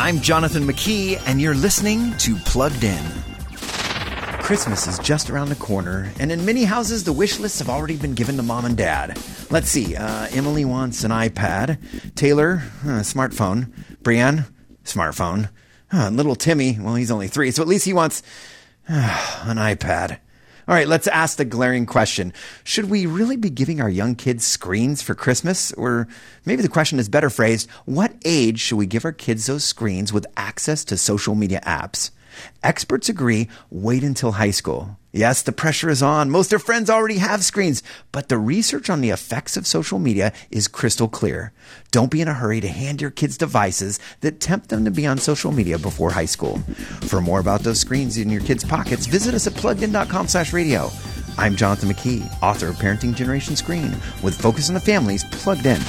I'm Jonathan McKee, and you're listening to Plugged In. Christmas is just around the corner, and in many houses, the wish lists have already been given to mom and dad. Let's see. Uh, Emily wants an iPad. Taylor, uh, smartphone. Brienne, smartphone. Uh, little Timmy, well, he's only three, so at least he wants an iPad. All right, let's ask the glaring question. Should we really be giving our young kids screens for Christmas? Or maybe the question is better phrased what age should we give our kids those screens with access to social media apps? Experts agree wait until high school. Yes, the pressure is on. Most of friends already have screens, but the research on the effects of social media is crystal clear. Don't be in a hurry to hand your kids devices that tempt them to be on social media before high school. For more about those screens in your kids' pockets, visit us at pluggedin.com slash radio. I'm Jonathan McKee, author of Parenting Generation Screen, with Focus on the Family's plugged in.